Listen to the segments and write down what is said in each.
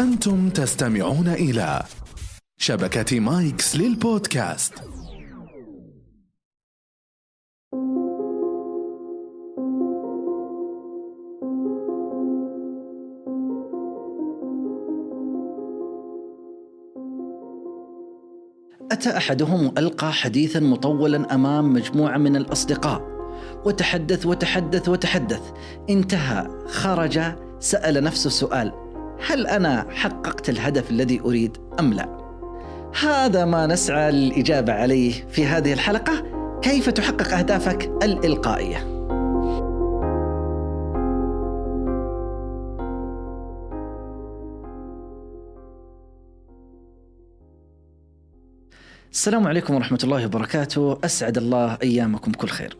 أنتم تستمعون إلى شبكة مايكس للبودكاست. أتى أحدهم وألقى حديثا مطولا أمام مجموعة من الأصدقاء. وتحدث وتحدث وتحدث. انتهى. خرج سأل نفسه سؤال. هل أنا حققت الهدف الذي أريد أم لا؟ هذا ما نسعى للإجابة عليه في هذه الحلقة. كيف تحقق أهدافك الإلقائية؟ السلام عليكم ورحمة الله وبركاته. أسعد الله أيامكم كل خير.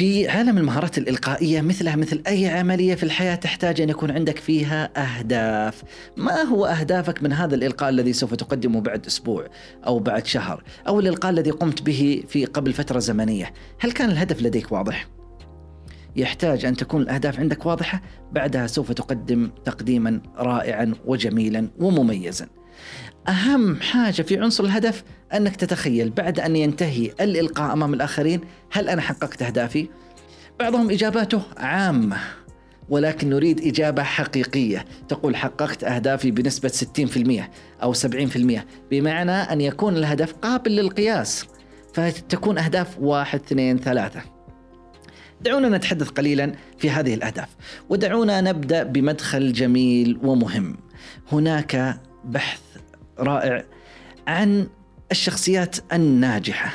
في عالم المهارات الإلقائية مثلها مثل أي عملية في الحياة تحتاج أن يكون عندك فيها أهداف. ما هو أهدافك من هذا الإلقاء الذي سوف تقدمه بعد أسبوع أو بعد شهر أو الإلقاء الذي قمت به في قبل فترة زمنية؟ هل كان الهدف لديك واضح؟ يحتاج أن تكون الأهداف عندك واضحة بعدها سوف تقدم تقديما رائعا وجميلا ومميزا. أهم حاجة في عنصر الهدف أنك تتخيل بعد أن ينتهي الإلقاء أمام الآخرين هل أنا حققت أهدافي؟ بعضهم إجاباته عامة ولكن نريد إجابة حقيقية. تقول حققت أهدافي بنسبة 60% أو 70% بمعنى أن يكون الهدف قابل للقياس فتكون أهداف واحد اثنين ثلاثة. دعونا نتحدث قليلا في هذه الأهداف ودعونا نبدأ بمدخل جميل ومهم. هناك بحث رائع عن الشخصيات الناجحة.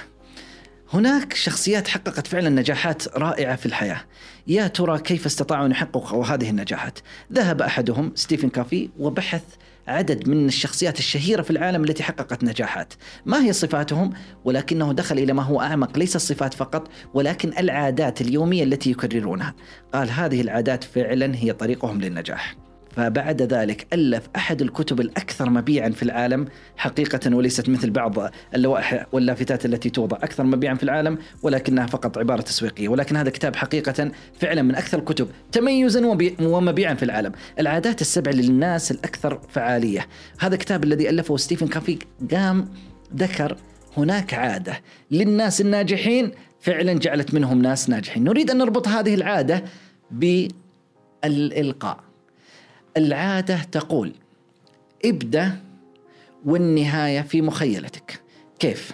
هناك شخصيات حققت فعلا نجاحات رائعة في الحياة. يا ترى كيف استطاعوا أن يحققوا هذه النجاحات؟ ذهب أحدهم ستيفن كافي وبحث عدد من الشخصيات الشهيرة في العالم التي حققت نجاحات. ما هي صفاتهم؟ ولكنه دخل إلى ما هو أعمق ليس الصفات فقط ولكن العادات اليومية التي يكررونها. قال هذه العادات فعلا هي طريقهم للنجاح. فبعد ذلك ألف أحد الكتب الأكثر مبيعا في العالم حقيقة وليست مثل بعض اللوائح واللافتات التي توضع أكثر مبيعا في العالم ولكنها فقط عبارة تسويقية. ولكن هذا كتاب حقيقة فعلا من أكثر الكتب تميزا ومبيعا في العالم. العادات السبع للناس الأكثر فعالية. هذا الكتاب الذي ألفه ستيفن كافي قام ذكر هناك عادة للناس الناجحين فعلا جعلت منهم ناس ناجحين. نريد أن نربط هذه العادة بالإلقاء. العادة تقول ابدأ والنهاية في مخيلتك. كيف؟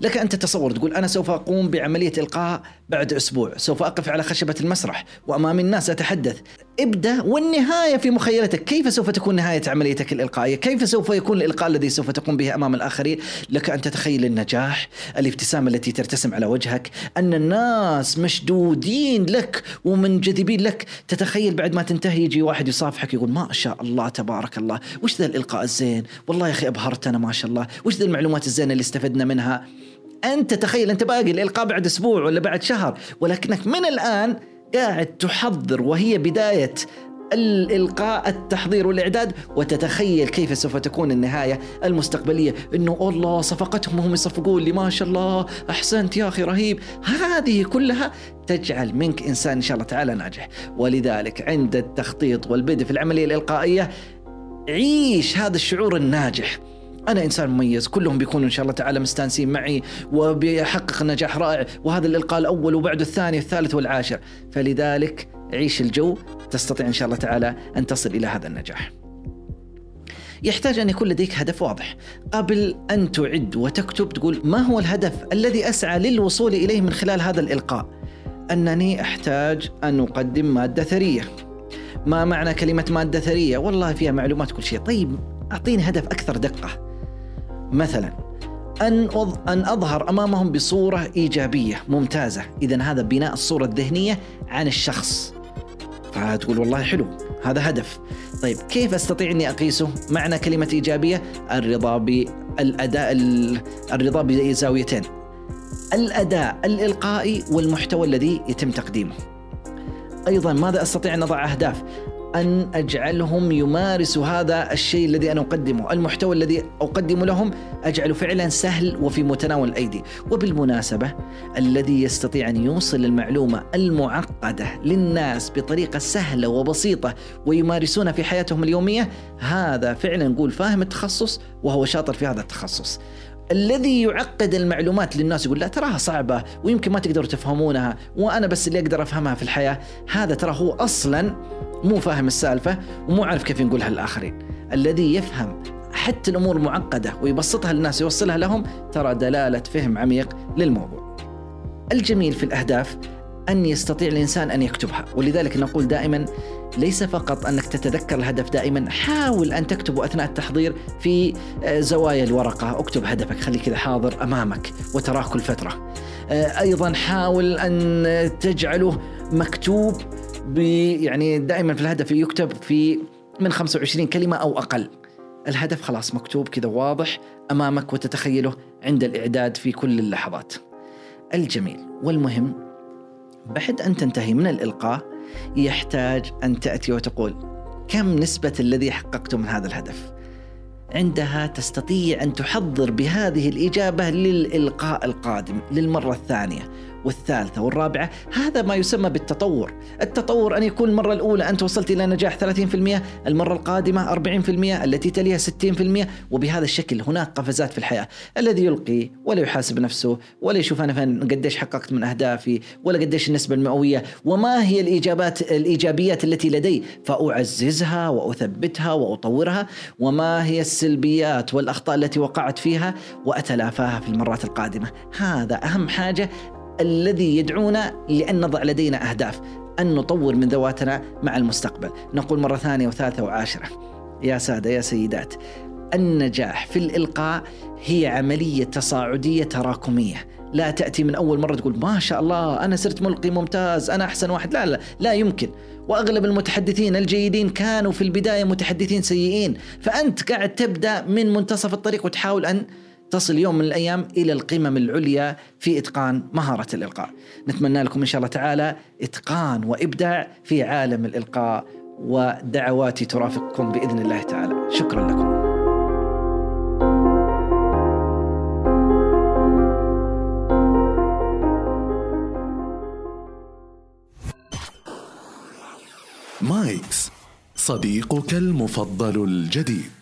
لك أن تتصور تقول أنا سوف أقوم بعملية إلقاء بعد أسبوع، سوف أقف على خشبة المسرح وأمام الناس أتحدث. ابدأ والنهاية في مخيلتك، كيف سوف تكون نهاية عمليتك الإلقائية؟ كيف سوف يكون الإلقاء الذي سوف تقوم به أمام الآخرين؟ لك أن تتخيل النجاح، الابتسامة التي ترتسم على وجهك، أن الناس مشدودين لك ومنجذبين لك، تتخيل بعد ما تنتهي يجي واحد يصافحك يقول ما شاء الله تبارك الله، وش ذا الإلقاء الزين؟ والله يا أخي أبهرتنا ما شاء الله، وش ذا المعلومات الزينة اللي استفدنا منها؟ أنت تخيل أنت باقي الإلقاء بعد أسبوع ولا بعد شهر ولكنك من الآن قاعد تحضر وهي بداية الإلقاء التحضير والإعداد وتتخيل كيف سوف تكون النهاية المستقبلية. إنه الله صفقتهم وهم يصفقون لي ما شاء الله أحسنت يا أخي رهيب. هذه كلها تجعل منك إنسان إن شاء الله تعالى ناجح. ولذلك عند التخطيط والبدء في العملية الإلقائية عيش هذا الشعور الناجح. أنا إنسان مميز كلهم بيكونوا إن شاء الله تعالى مستانسين معي وبيحقق نجاح رائع وهذا الإلقاء الأول وبعده الثاني والثالث والعاشر. فلذلك عيش الجو تستطيع إن شاء الله تعالى أن تصل إلى هذا النجاح. يحتاج أن يكون لديك هدف واضح. قبل أن تعد وتكتب تقول ما هو الهدف الذي أسعى للوصول إليه من خلال هذا الإلقاء؟ أنني أحتاج أن أقدم مادة ثرية. ما معنى كلمة مادة ثرية؟ والله فيها معلومات كل شيء. طيب أعطيني هدف أكثر دقة. مثلا أن أن أظهر أمامهم بصورة إيجابية ممتازة. إذا هذا بناء الصورة الذهنية عن الشخص. فتقول والله حلو هذا هدف. طيب كيف أستطيع أني أقيسه؟ معنى كلمة إيجابية الرضا بالأداء الرضا بزاويتين. الأداء الإلقائي والمحتوى الذي يتم تقديمه. أيضا ماذا أستطيع أن أضع أهداف؟ أن أجعلهم يمارسوا هذا الشيء الذي أنا أقدمه. المحتوى الذي أقدمه لهم أجعله فعلا سهل وفي متناول الأيدي. وبالمناسبة الذي يستطيع أن يوصل المعلومة المعقدة للناس بطريقة سهلة وبسيطة ويمارسونها في حياتهم اليومية هذا فعلا نقول فاهم التخصص وهو شاطر في هذا التخصص. الذي يعقد المعلومات للناس يقول لا تراها صعبة ويمكن ما تقدروا تفهمونها وأنا بس اللي أقدر أفهمها في الحياة. هذا ترى هو أصلا مو فاهم السالفة ومو عارف كيف نقولها للآخرين الذي يفهم حتى الأمور معقدة ويبسطها للناس يوصلها لهم ترى دلالة فهم عميق للموضوع. الجميل في الأهداف أن يستطيع الإنسان أن يكتبها ولذلك نقول دائما ليس فقط أنك تتذكر الهدف دائما حاول أن تكتبه أثناء التحضير في آه، زوايا الورقة. اكتب هدفك خليه كذا حاضر أمامك وتراه كل فترة. آه، أيضا حاول أن تجعله مكتوب يعني دائما في الهدف يكتب في من 25 كلمة أو أقل. الهدف خلاص مكتوب كذا واضح أمامك وتتخيله عند الإعداد في كل اللحظات. الجميل. والمهم بعد أن تنتهي من الإلقاء يحتاج أن تأتي وتقول كم نسبة الذي حققته من هذا الهدف؟ عندها تستطيع أن تحضر بهذه الإجابة للإلقاء القادم للمرة الثانية. والثالثة والرابعة هذا ما يسمى بالتطور. التطور أن يكون المرة الأولى أنت وصلت إلى نجاح 30% المرة القادمة 40% التي تليها 60% وبهذا الشكل هناك قفزات في الحياة. الذي يلقي ولا يحاسب نفسه ولا يشوف أنا فين قديش حققت من أهدافي ولا قديش النسبة المئوية وما هي الإيجابات الإيجابيات التي لدي فأعززها وأثبتها وأطورها وما هي السلبيات والأخطاء التي وقعت فيها وأتلافاها في المرات القادمة. هذا أهم حاجة الذي يدعونا لأن نضع لدينا أهداف أن نطور من ذواتنا مع المستقبل. نقول مرة ثانية وثالثة وعاشرة. يا سادة يا سيدات النجاح في الإلقاء هي عملية تصاعدية تراكمية. لا تأتي من أول مرة تقول ما شاء الله أنا صرت ملقي ممتاز أنا أحسن واحد. لا لا لا يمكن. وأغلب المتحدثين الجيدين كانوا في البداية متحدثين سيئين. فأنت قاعد تبدأ من منتصف الطريق وتحاول أن تصل يوم من الأيام إلى القمم العليا في إتقان مهارة الإلقاء. نتمنى لكم إن شاء الله تعالى إتقان وإبداع في عالم الإلقاء ودعواتي ترافقكم بإذن الله تعالى. شكرا لكم. مايكس صديقك المفضل الجديد